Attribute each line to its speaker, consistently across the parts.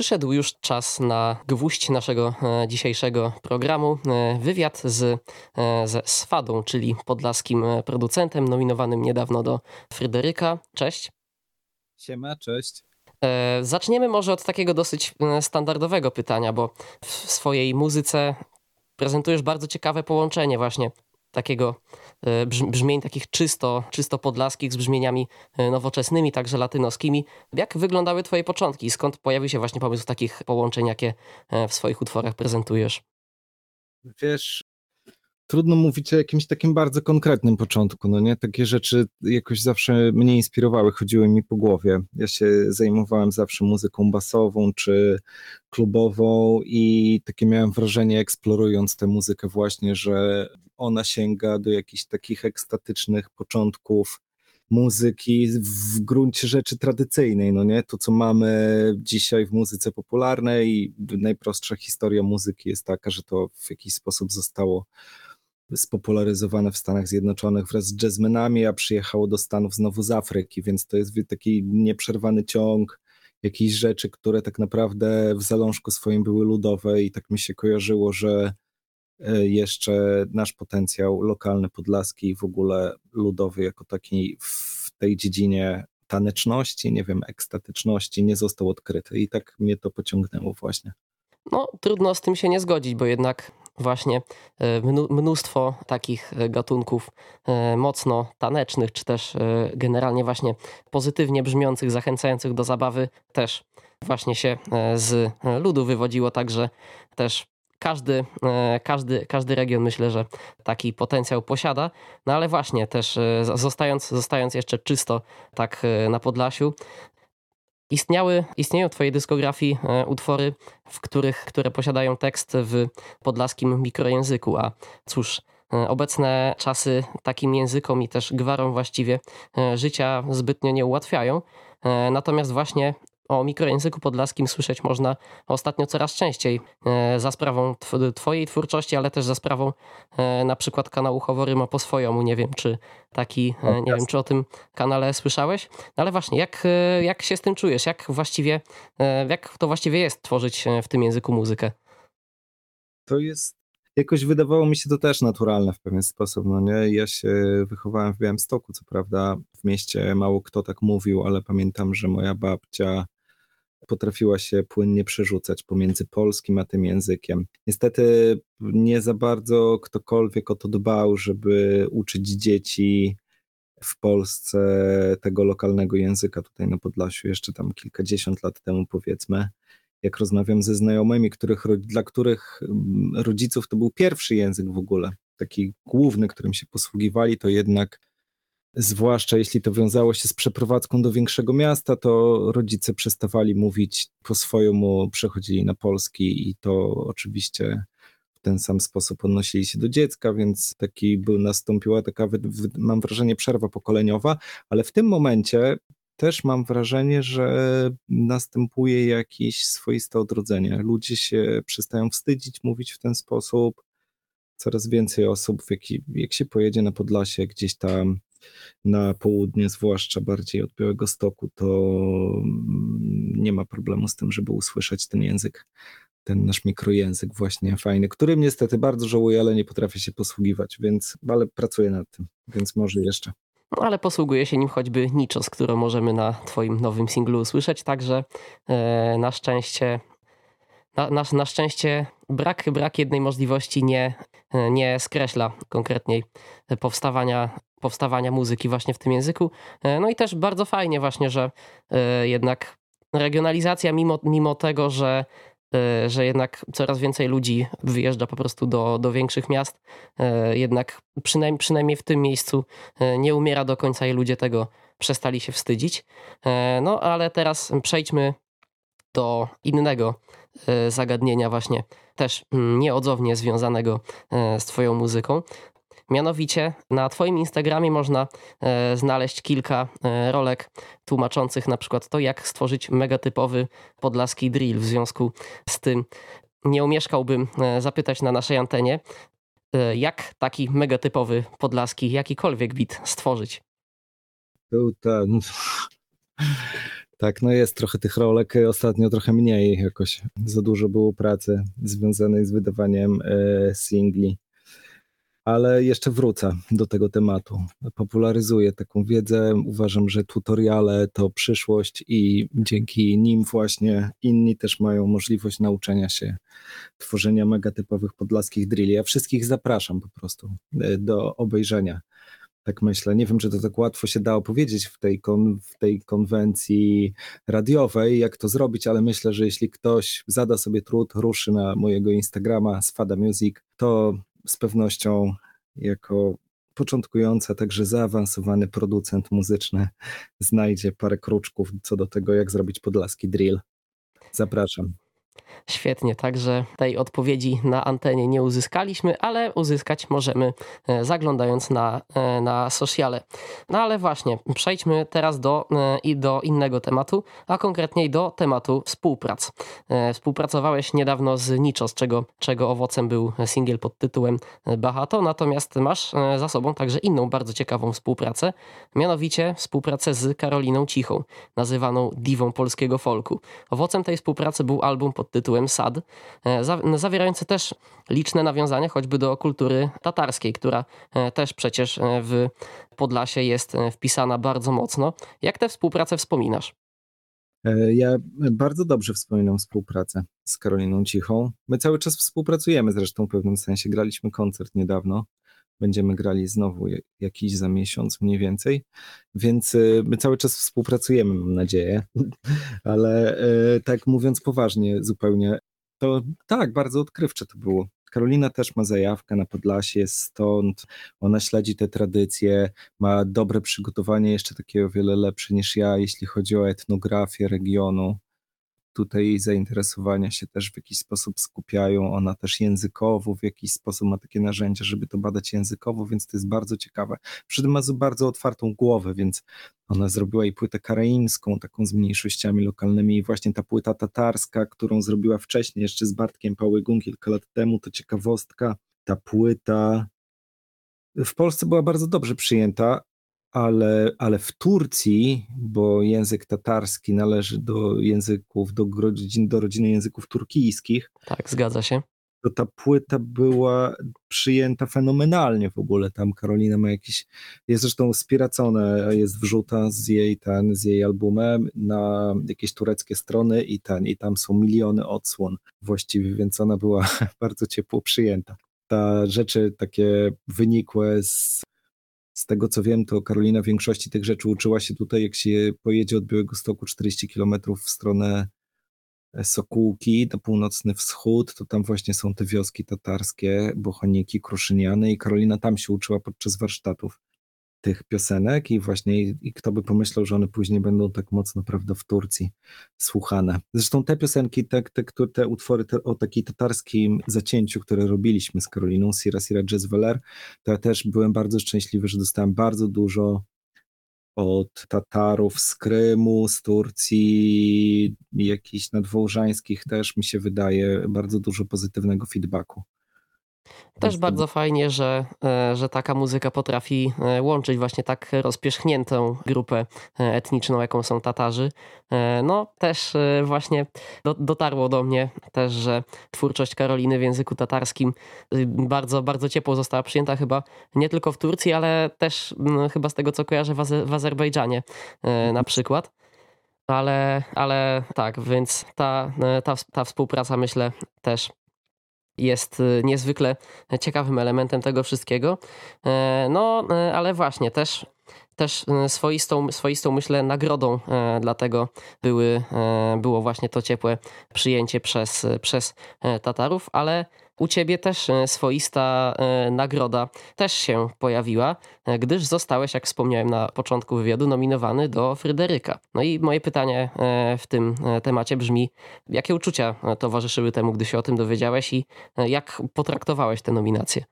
Speaker 1: przyszedł już czas na gwóźdź naszego e, dzisiejszego programu. E, wywiad z, e, ze Swadą, czyli podlaskim producentem nominowanym niedawno do Fryderyka. Cześć.
Speaker 2: Siema, cześć.
Speaker 1: Zaczniemy może od takiego dosyć standardowego pytania, bo w swojej muzyce prezentujesz bardzo ciekawe połączenie właśnie takiego e, brzmień takich czysto, czysto podlaskich z brzmieniami e, nowoczesnymi, także latynoskimi. Jak wyglądały twoje początki? Skąd pojawił się właśnie pomysł takich połączeń, jakie e, w swoich utworach prezentujesz?
Speaker 2: Wiesz, trudno mówić o jakimś takim bardzo konkretnym początku, no nie? Takie rzeczy jakoś zawsze mnie inspirowały, chodziły mi po głowie. Ja się zajmowałem zawsze muzyką basową czy klubową i takie miałem wrażenie, eksplorując tę muzykę właśnie, że ona sięga do jakichś takich ekstatycznych początków muzyki w gruncie rzeczy tradycyjnej, no nie? To, co mamy dzisiaj w muzyce popularnej najprostsza historia muzyki jest taka, że to w jakiś sposób zostało spopularyzowane w Stanach Zjednoczonych wraz z jazzmenami, a przyjechało do Stanów znowu z Afryki, więc to jest taki nieprzerwany ciąg jakichś rzeczy, które tak naprawdę w zalążku swoim były ludowe i tak mi się kojarzyło, że e, jeszcze nasz potencjał lokalny, podlaski i w ogóle ludowy jako taki w tej dziedzinie taneczności, nie wiem, ekstatyczności nie został odkryty i tak mnie to pociągnęło właśnie.
Speaker 1: No, trudno z tym się nie zgodzić, bo jednak właśnie e, mnóstwo takich e, gatunków e, mocno tanecznych, czy też generalnie właśnie pozytywnie brzmiących, zachęcających do zabawy, też właśnie się z ludu wywodziło, także też każdy, każdy, każdy region myślę, że taki potencjał posiada. No ale właśnie też zostając, zostając jeszcze czysto tak na Podlasiu, Istniały, istnieją w Twojej dyskografii e, utwory, w których, które posiadają tekst w podlaskim mikrojęzyku, a cóż, e, obecne czasy takim językom i też gwarom właściwie e, życia zbytnio nie ułatwiają. Natomiast właśnie o mikrojęzyku podlaskim słyszeć można ostatnio coraz częściej e, za sprawą twojej twórczości, ale też za sprawą e, na przykład kanału Choworyma po swojemu. Nie wiem, czy taki, e, nie wiem, czy o tym kanale słyszałeś. No ale właśnie, jak, jak się z tym czujesz? Jak właściwie, jak to właściwie jest tworzyć w tym języku muzykę?
Speaker 2: To jest jakoś wydawało mi się to też naturalne w pewien sposób, no nie? Ja się wychowałem w Białymstoku, co prawda w mieście mało kto tak mówił, ale pamiętam, że moja babcia potrafiła się płynnie przerzucać pomiędzy polskim a tym językiem. Niestety nie za bardzo ktokolwiek o to dbał, żeby uczyć dzieci w Polsce tego lokalnego języka tutaj na Podlasiu, jeszcze tam kilkadziesiąt lat temu powiedzmy. Jak rozmawiam ze znajomymi, których, dla których mm, rodziców to był pierwszy język w ogóle, taki główny, którym się posługiwali, to jednak zwłaszcza jeśli to wiązało się z przeprowadzką do większego miasta, to rodzice przestawali mówić po swojemu, przechodzili na polski i to oczywiście w ten sam sposób odnosili się do dziecka, więc taki był, nastąpiła taka, mam wrażenie, przerwa pokoleniowa, ale w tym momencie też mam wrażenie, że następuje jakieś swoiste odrodzenie. Ludzie się przestają wstydzić mówić w ten sposób. Coraz więcej osób, jak, jak się pojedzie na Podlasie, gdzieś tam na południe, zwłaszcza bardziej od Białego Stoku, to mm, nie ma problemu z tym, żeby usłyszeć ten język, ten nasz mikrojęzyk właśnie fajny, którym niestety bardzo żałuję, ale nie potrafię się posługiwać, więc, ale pracuję nad tym, więc może jeszcze.
Speaker 1: No, ale posługuje się nim choćby Niczos, którą możemy na twoim nowym singlu usłyszeć, także e, na szczęście na, na, na, szczęście brak, brak jednej możliwości nie, nie skreśla konkretniej powstawania powstawania muzyki właśnie w tym języku. E, no i też bardzo fajnie właśnie, że e, jednak regionalizacja mimo, mimo tego, że e, że jednak coraz więcej ludzi wyjeżdża po prostu do, do większych miast, jednak przynajmniej, przynajmniej w tym miejscu nie umiera do końca i ludzie tego przestali się wstydzić. No ale teraz przejdźmy do innego zagadnienia właśnie też mm, nieodzownie związanego z twoją muzyką. Mianowicie na Twoim Instagramie można e, znaleźć kilka e, rolek tłumaczących na przykład to, jak stworzyć megatypowy podlaski drill. W związku z tym nie umieszkałbym e, zapytać na naszej antenie, jak taki megatypowy podlaski, jakikolwiek bit stworzyć.
Speaker 2: Ten. Tak, no jest trochę tych rolek, ostatnio trochę mniej jakoś. Za dużo było pracy związanej z wydawaniem singli. Ale jeszcze wrócę do tego tematu. Popularyzuję taką wiedzę. Uważam, że tutoriale to przyszłość i dzięki nim właśnie inni też mają możliwość nauczenia się tworzenia megatypowych podlaskich drilli. Ja wszystkich zapraszam po prostu e, do obejrzenia tak myślę. Nie wiem, czy to tak łatwo się da opowiedzieć w tej, kon, w tej konwencji radiowej, jak to zrobić, ale myślę, że jeśli ktoś zada sobie trud, ruszy na mojego Instagrama Sfada Music, to z pewnością jako początkujący, a także zaawansowany producent muzyczny znajdzie parę kruczków co do tego, jak zrobić podlaski drill. Zapraszam.
Speaker 1: Świetnie, także tej odpowiedzi na antenie nie uzyskaliśmy, ale uzyskać możemy e, zaglądając na, e, na sociale. No ale właśnie, przejdźmy teraz do, e, i do innego tematu, a konkretniej do tematu współprac. Współpracowałeś niedawno z Nichos, czego, czego owocem był singiel pod tytułem Bahato, natomiast masz za sobą także inną bardzo ciekawą współpracę, mianowicie współpracę z Karoliną Cichą, nazywaną diwą polskiego folku. Owocem tej współpracy był album pod tytułem Sad, e, no, zawierający też liczne nawiązania choćby do kultury tatarskiej, która e, też przecież e, w Podlasie jest wpisana bardzo mocno. Jak tę współpracę wspominasz?
Speaker 2: Ja bardzo dobrze wspominam współpracę z Karoliną Cichą. My cały czas współpracujemy zresztą w pewnym sensie. Graliśmy koncert niedawno. Będziemy grali znowu jakiś za miesiąc mniej więcej, więc my cały czas współpracujemy, mam nadzieję. Ale tak mówiąc poważnie zupełnie, to tak, bardzo odkrywcze to było. Karolina też ma zajawkę na Podlasie, stąd, ona śledzi te tradycje, ma dobre przygotowanie, jeszcze takie o wiele lepsze niż ja, jeśli chodzi o etnografię regionu tutaj zainteresowania się też w jakiś sposób skupiają. Ona też językowo w jakiś sposób ma takie narzędzia, żeby to badać językowo, więc to jest bardzo ciekawe. Przy tym ma bardzo otwartą głowę, więc ona zrobiła i płytę karaimską, taką z mniejszościami lokalnymi i właśnie ta płyta tatarska, którą zrobiła wcześniej jeszcze z Bartkiem Pałygą kilka lat temu, to ciekawostka. Ta płyta w Polsce była bardzo dobrze przyjęta, ale, ale w Turcji, bo język tatarski należy do języków, do rodziny, do rodziny języków turkijskich.
Speaker 1: Tak, zgadza się.
Speaker 2: To ta płyta była przyjęta fenomenalnie w ogóle. Tam Karolina ma jakiś, jest zresztą spiracone, jest wrzuta z jej, ten, z jej albumem na jakieś tureckie strony i ten, i tam są miliony odsłon właściwie, więc ona była bardzo ciepło przyjęta. Ta rzeczy takie wynikłe z z tego co wiem, to Karolina większości tych rzeczy uczyła się tutaj, jak się pojedzie od Białego Stoku 40 km w stronę e, Sokółki, na północny wschód, to tam właśnie są te wioski tatarskie, Bochoniki, Kruszyniany i Karolina tam się uczyła podczas warsztatów tych piosenek i właśnie i kto by pomyślał, że one później będą tak mocno, prawda, w Turcji słuchane. Zresztą te piosenki, te, te, te utwory te, o takim tatarskim zacięciu, które robiliśmy z Karoliną, Sira Sira Jazz Veler, to ja też byłem bardzo szczęśliwy, że dostałem bardzo dużo od Tatarów z Krymu, z Turcji, jakichś nadwołżańskich też mi się wydaje bardzo dużo pozytywnego feedbacku.
Speaker 1: Też bardzo fajnie, że, e, że taka muzyka potrafi e, łączyć właśnie tak rozpierzchniętą grupę e, etniczną, jaką są Tatarzy. No też właśnie dotarło do mnie też, że twórczość Karoliny w języku tatarskim y, bardzo, bardzo ciepło została przyjęta chyba nie tylko w Turcji, ale też chyba z tego co kojarzę w, Aze w Azerbejdżanie na przykład. Ale, ale tak, więc ta, ta, ta współpraca myślę też jest y, niezwykle ciekawym elementem tego wszystkiego. E, no, e, ale właśnie też też e, swoistą, swoistą myślę, nagrodą dlatego były, było właśnie to ciepłe przyjęcie przez, przez Tatarów, ale u ciebie też e, swoista e, nagroda też się pojawiła, e, gdyż zostałeś, jak wspomniałem na początku wywiadu, nominowany do Fryderyka. No i moje pytanie w tym temacie brzmi, jakie uczucia towarzyszyły temu, gdy się o tym dowiedziałeś i jak potraktowałeś tę nominację?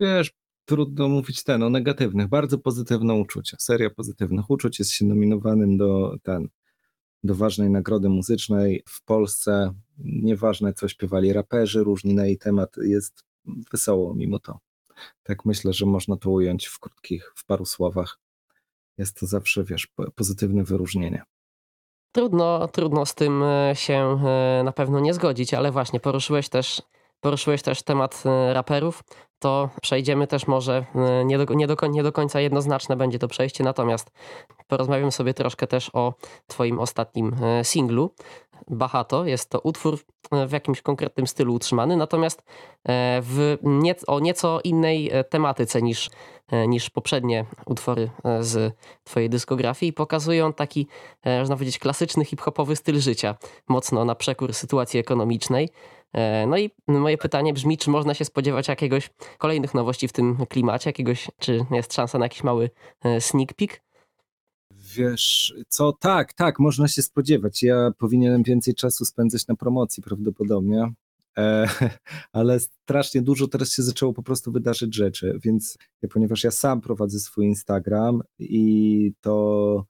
Speaker 2: Wiesz, trudno mówić ten o negatywnych, bardzo pozytywne uczucia, seria pozytywnych uczuć, jest się nominowanym do ten, do ważnej nagrody muzycznej w Polsce. Nieważne, co śpiewali raperzy, różni na jej temat, jest wesoło mimo to. Tak myślę, że można to ująć w krótkich, w paru słowach. Jest to zawsze, wiesz, pozytywne wyróżnienie.
Speaker 1: Trudno, trudno z tym się na pewno nie zgodzić, ale właśnie poruszyłeś też poruszyłeś też temat raperów, to przejdziemy też może, nie do, nie, do, nie do końca jednoznaczne będzie to przejście, natomiast porozmawiamy sobie troszkę też o twoim ostatnim singlu. Bahato. Jest to utwór w jakimś konkretnym stylu utrzymany, natomiast e, w nie, o nieco innej e, tematyce niż, e, niż poprzednie utwory z twojej dyskografii. Pokazują taki, można powiedzieć, klasyczny hip-hopowy styl życia, mocno na przekór sytuacji ekonomicznej. No i moje pytanie brzmi, czy można się spodziewać jakiegoś kolejnych nowości w tym klimacie, jakiegoś, czy jest szansa na jakiś mały sneak peek?
Speaker 2: Wiesz co, tak, tak, można się spodziewać. Ja powinienem więcej czasu spędzać na promocji prawdopodobnie, e, ale strasznie dużo teraz się zaczęło po prostu wydarzyć rzeczy, więc ponieważ ja sam prowadzę swój Instagram i to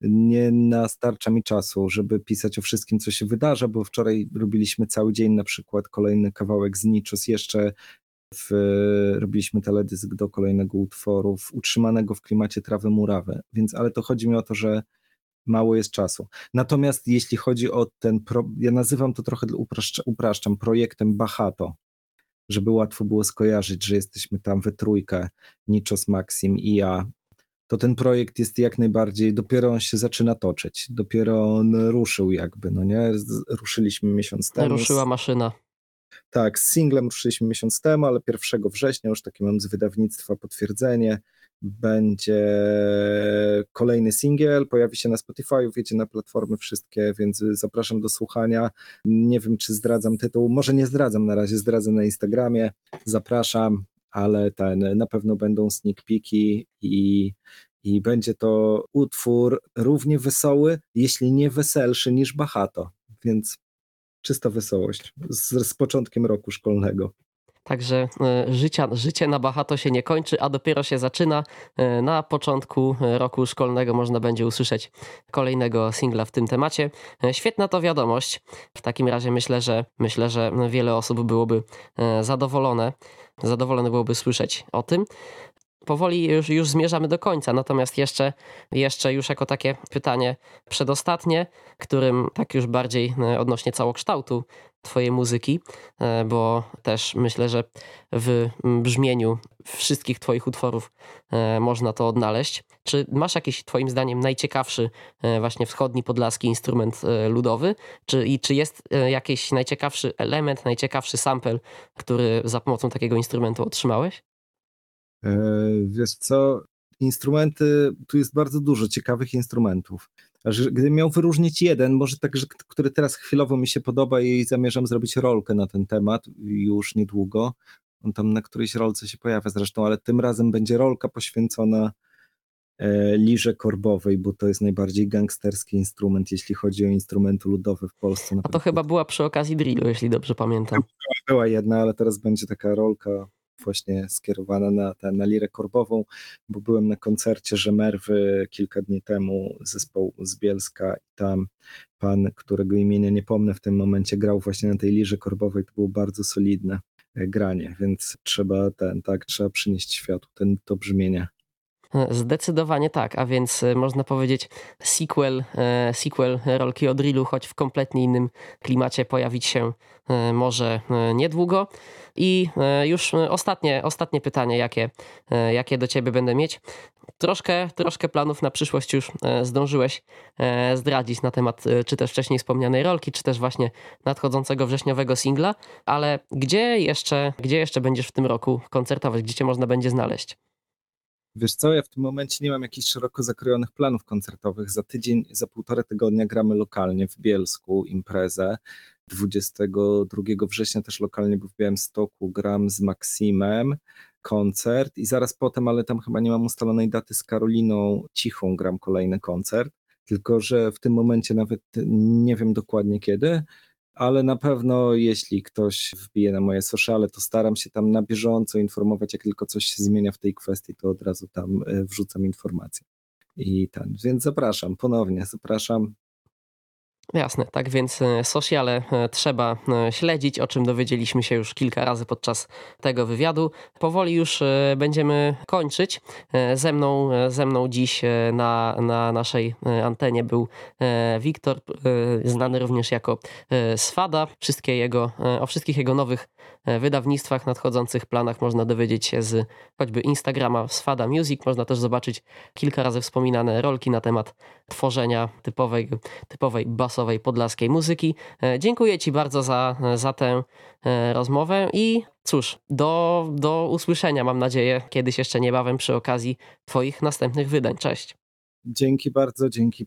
Speaker 2: nie nastarcza mi czasu, żeby pisać o wszystkim, co się wydarza, bo wczoraj robiliśmy cały dzień na przykład kolejny kawałek z Nichos jeszcze w, robiliśmy teledysk do kolejnego utworu, utrzymanego w klimacie trawy murawy, więc ale to chodzi mi o to, że mało jest czasu. Natomiast jeśli chodzi o ten, pro, ja nazywam to trochę, upraszcza, upraszczam, projektem Bahato, żeby łatwo było skojarzyć, że jesteśmy tam we trójkę, Nichos, Maxim i ja, to ten projekt jest jak najbardziej, dopiero on się zaczyna toczyć, dopiero on ruszył jakby, no nie, ruszyliśmy miesiąc temu.
Speaker 1: Ruszyła maszyna.
Speaker 2: Tak, z singlem ruszyliśmy miesiąc temu, ale 1 września już takie mam z wydawnictwa potwierdzenie. Będzie kolejny singiel, pojawi się na Spotify, wiecie, na platformy wszystkie, więc zapraszam do słuchania. Nie wiem, czy zdradzam tytuł, może nie zdradzam na razie, zdradzę na Instagramie. Zapraszam, ale ten, na pewno będą sneak peeki i, i będzie to utwór równie wesoły, jeśli nie weselszy niż Bahato, więc czysta wesołość z, z początkiem roku szkolnego.
Speaker 1: Także e, życia, życie na Bahato się nie kończy, a dopiero się zaczyna. E, na początku e, roku szkolnego można będzie usłyszeć kolejnego singla w tym temacie. Świetna to wiadomość. W takim razie myślę, że myślę, że wiele osób byłoby zadowolone. Zadowolone byłoby słyszeć o tym powoli już, już zmierzamy do końca. Natomiast jeszcze, jeszcze już jako takie pytanie przedostatnie, którym tak już bardziej e, odnośnie całokształtu Twojej muzyki, e, bo też myślę, że w brzmieniu wszystkich Twoich utworów e, można to odnaleźć. Czy masz jakiś Twoim zdaniem najciekawszy właśnie wschodni podlaski instrument ludowy? Czy, I czy jest jakiś najciekawszy element, najciekawszy sample, który za pomocą takiego instrumentu otrzymałeś?
Speaker 2: E, wiesz co, instrumenty, tu jest bardzo dużo ciekawych instrumentów. Gdybym miał wyróżnić jeden, może tak, że, który teraz chwilowo mi się podoba i zamierzam zrobić rolkę na ten temat już niedługo. On tam na którejś rolce się pojawia zresztą, ale tym razem będzie rolka poświęcona e, lirze korbowej, bo to jest najbardziej gangsterski instrument, jeśli chodzi o instrumenty ludowe w Polsce.
Speaker 1: A to chyba była przy okazji drillu, jeśli dobrze pamiętam.
Speaker 2: Była jedna, ale teraz będzie taka rolka właśnie skierowana na, tę na lirę korbową, bo byłem na koncercie Żemerwy kilka dni temu zespołu z Bielska i tam pan, którego imienia nie pomnę w tym momencie, grał właśnie na tej lirze korbowej, to było bardzo solidne e, granie, więc trzeba ten, tak, trzeba przynieść światu ten, to brzmienie.
Speaker 1: Zdecydowanie tak, a więc e, można powiedzieć sequel, e, sequel rolki o drillu, choć w kompletnie innym klimacie pojawić się może niedługo. I e, już e, ostatnie, ostatnie pytanie, jakie, e, jakie do ciebie będę mieć. Troszkę, troszkę planów na przyszłość już zdążyłeś zdradzić na temat czy też wcześniej wspomnianej rolki, czy też właśnie nadchodzącego wrześniowego singla, ale gdzie jeszcze, gdzie jeszcze będziesz w tym roku koncertować, gdzie cię można będzie znaleźć?
Speaker 2: Wiesz co, ja w tym momencie nie mam jakichś szeroko zakrojonych planów koncertowych. Za tydzień, za półtora tygodnia gramy lokalnie w Bielsku imprezę. 22 września też lokalnie był w Białymstoku, gram z Maksimem, koncert i zaraz potem, ale tam chyba nie mam ustalonej daty z Karoliną Cichą gram kolejny koncert, tylko że w tym momencie nawet nie wiem dokładnie kiedy, ale na pewno jeśli ktoś wbije na moje sociale, to staram się tam na bieżąco informować, jak tylko coś się zmienia w tej kwestii, to od razu tam e, wrzucam informacje. I ten, więc zapraszam ponownie, zapraszam
Speaker 1: Jasne, tak więc e, sociale e, trzeba e, śledzić, o czym dowiedzieliśmy się już kilka razy podczas tego wywiadu. Powoli już będziemy kończyć. Ze mną, ze mną dziś na, na naszej antenie był Wiktor, znany również jako Swada. Wszystkie jego, o wszystkich jego nowych wydawnictwach, nadchodzących planach można dowiedzieć się z choćby Instagrama Swada Music. Można też zobaczyć kilka razy wspominane rolki na temat tworzenia typowej, typowej podlaskiej muzyki. E, dziękuję Ci bardzo za, za tę e, rozmowę i cóż, do, do usłyszenia mam nadzieję kiedyś jeszcze niebawem przy okazji Twoich następnych wydań. Cześć.
Speaker 2: Dzięki bardzo, dzięki